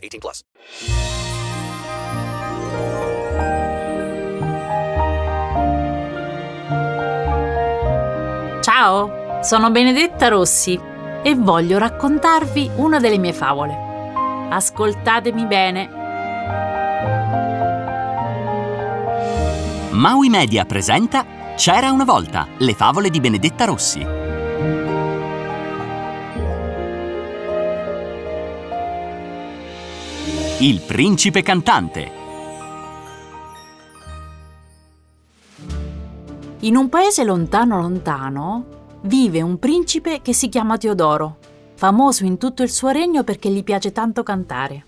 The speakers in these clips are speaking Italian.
18 plus. Ciao, sono Benedetta Rossi e voglio raccontarvi una delle mie favole. Ascoltatemi bene. Maui Media presenta C'era una volta, le favole di Benedetta Rossi. Il principe cantante. In un paese lontano lontano vive un principe che si chiama Teodoro, famoso in tutto il suo regno perché gli piace tanto cantare.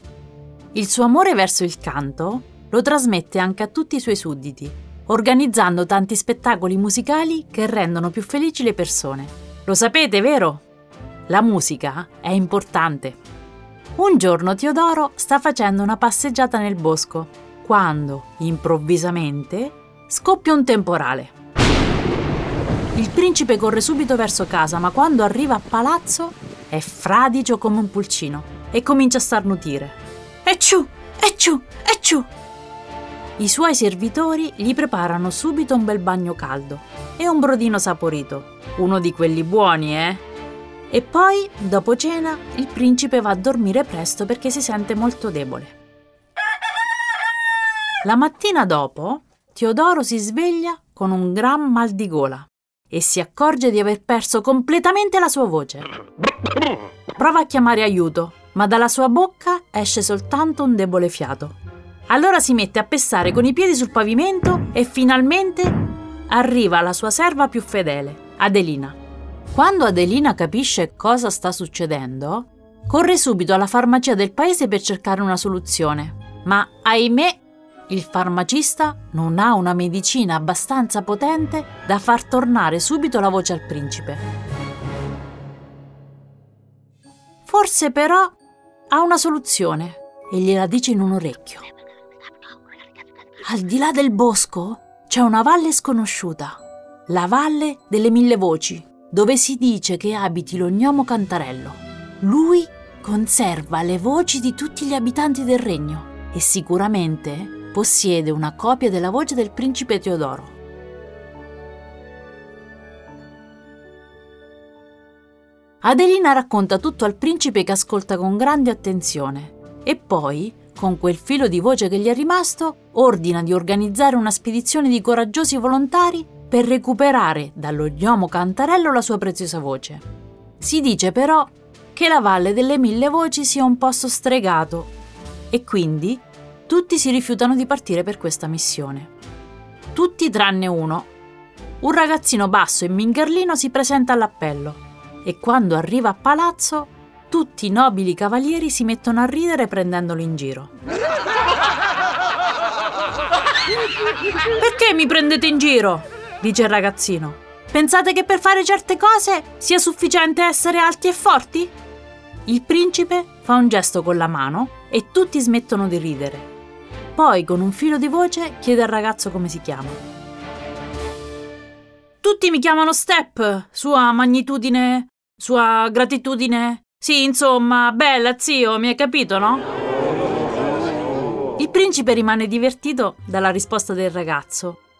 Il suo amore verso il canto lo trasmette anche a tutti i suoi sudditi, organizzando tanti spettacoli musicali che rendono più felici le persone. Lo sapete, vero? La musica è importante. Un giorno Teodoro sta facendo una passeggiata nel bosco, quando, improvvisamente, scoppia un temporale. Il principe corre subito verso casa, ma quando arriva a palazzo è fradicio come un pulcino e comincia a starnutire. Ecciù, ecciù, ecciù! I suoi servitori gli preparano subito un bel bagno caldo e un brodino saporito, uno di quelli buoni, eh? E poi, dopo cena, il principe va a dormire presto perché si sente molto debole. La mattina dopo, Teodoro si sveglia con un gran mal di gola e si accorge di aver perso completamente la sua voce. Prova a chiamare aiuto, ma dalla sua bocca esce soltanto un debole fiato. Allora si mette a pestare con i piedi sul pavimento e finalmente arriva la sua serva più fedele, Adelina. Quando Adelina capisce cosa sta succedendo, corre subito alla farmacia del paese per cercare una soluzione. Ma ahimè, il farmacista non ha una medicina abbastanza potente da far tornare subito la voce al principe. Forse però ha una soluzione e gliela dice in un orecchio. Al di là del bosco c'è una valle sconosciuta, la valle delle mille voci dove si dice che abiti lo gnomo Cantarello. Lui conserva le voci di tutti gli abitanti del regno e sicuramente possiede una copia della voce del principe Teodoro. Adelina racconta tutto al principe che ascolta con grande attenzione e poi, con quel filo di voce che gli è rimasto, ordina di organizzare una spedizione di coraggiosi volontari per recuperare dallo gnomo Cantarello la sua preziosa voce. Si dice però che la Valle delle Mille Voci sia un posto stregato e quindi tutti si rifiutano di partire per questa missione. Tutti tranne uno. Un ragazzino basso e mingarlino si presenta all'appello e quando arriva a palazzo tutti i nobili cavalieri si mettono a ridere prendendolo in giro. Perché mi prendete in giro? Dice il ragazzino. Pensate che per fare certe cose sia sufficiente essere alti e forti? Il principe fa un gesto con la mano e tutti smettono di ridere. Poi, con un filo di voce, chiede al ragazzo come si chiama. Tutti mi chiamano Step, sua magnitudine, sua gratitudine. Sì, insomma, bella, zio, mi hai capito, no? Il principe rimane divertito dalla risposta del ragazzo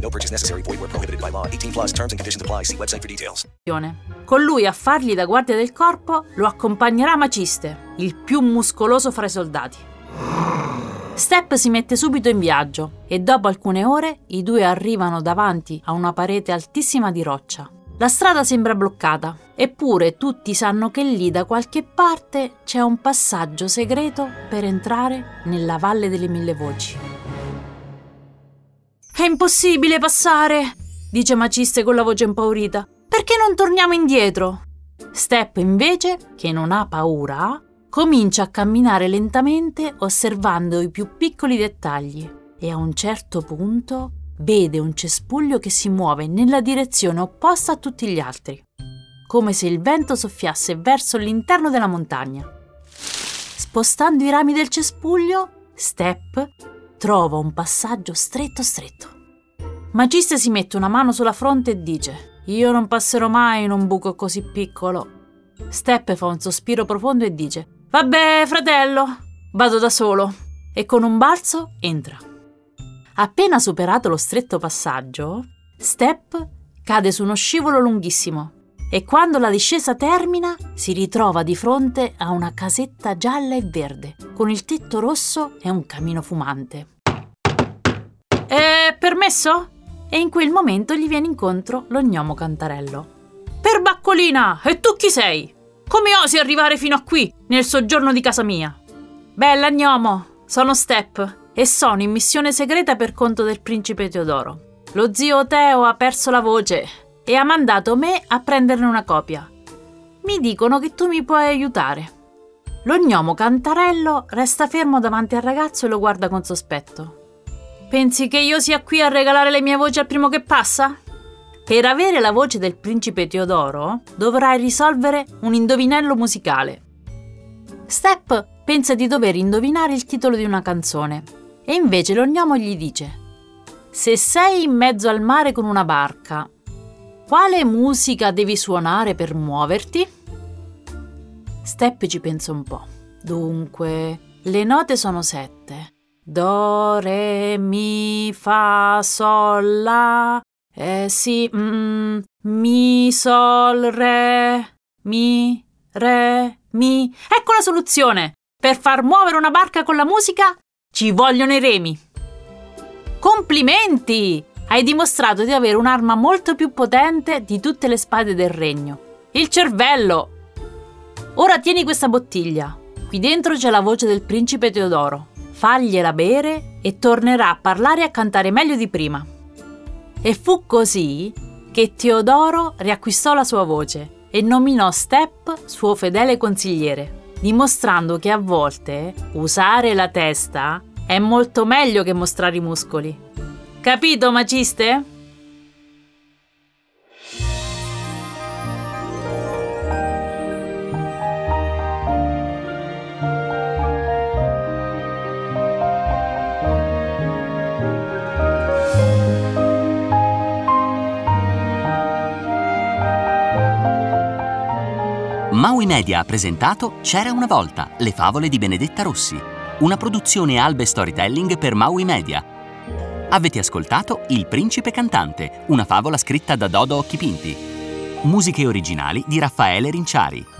No purchase necessary. Void were prohibited by law. 18 plus terms and conditions apply. See website for details. Con lui a fargli da guardia del corpo lo accompagnerà Maciste, il più muscoloso fra i soldati. Step si mette subito in viaggio e dopo alcune ore i due arrivano davanti a una parete altissima di roccia. La strada sembra bloccata, eppure tutti sanno che lì da qualche parte c'è un passaggio segreto per entrare nella Valle delle Mille Voci. È impossibile passare, dice Maciste con la voce impaurita. Perché non torniamo indietro? Step invece, che non ha paura, comincia a camminare lentamente osservando i più piccoli dettagli e a un certo punto vede un cespuglio che si muove nella direzione opposta a tutti gli altri, come se il vento soffiasse verso l'interno della montagna. Spostando i rami del cespuglio, Step trova un passaggio stretto stretto. Magiste si mette una mano sulla fronte e dice: Io non passerò mai in un buco così piccolo. Step fa un sospiro profondo e dice: Vabbè, fratello, vado da solo. E con un balzo entra. Appena superato lo stretto passaggio, Step cade su uno scivolo lunghissimo e quando la discesa termina si ritrova di fronte a una casetta gialla e verde con il tetto rosso e un camino fumante. È permesso? E in quel momento gli viene incontro lo gnomo cantarello. Perbaccolina, e tu chi sei? Come osi arrivare fino a qui, nel soggiorno di casa mia? Bella gnomo, sono Step e sono in missione segreta per conto del principe Teodoro. Lo zio Teo ha perso la voce e ha mandato me a prenderne una copia. Mi dicono che tu mi puoi aiutare. Lo gnomo cantarello resta fermo davanti al ragazzo e lo guarda con sospetto. Pensi che io sia qui a regalare le mie voci al primo che passa? Per avere la voce del principe Teodoro dovrai risolvere un indovinello musicale. Step pensa di dover indovinare il titolo di una canzone e invece lo gnomo gli dice Se sei in mezzo al mare con una barca, quale musica devi suonare per muoverti? Step ci pensa un po'. Dunque, le note sono sette. Do, re, mi, fa, sol, la. Eh sì, mm, mi, sol, re, mi, re, mi. Ecco la soluzione! Per far muovere una barca con la musica ci vogliono i remi. Complimenti! Hai dimostrato di avere un'arma molto più potente di tutte le spade del regno. Il cervello! Ora tieni questa bottiglia. Qui dentro c'è la voce del principe Teodoro. Fagliela bere e tornerà a parlare e a cantare meglio di prima. E fu così che Teodoro riacquistò la sua voce e nominò Step suo fedele consigliere, dimostrando che a volte usare la testa è molto meglio che mostrare i muscoli. Capito, Maciste? Maui Media ha presentato C'era una volta, le favole di Benedetta Rossi, una produzione Albe Storytelling per Maui Media. Avete ascoltato Il principe cantante, una favola scritta da Dodo Occhipinti. Musiche originali di Raffaele Rinciari.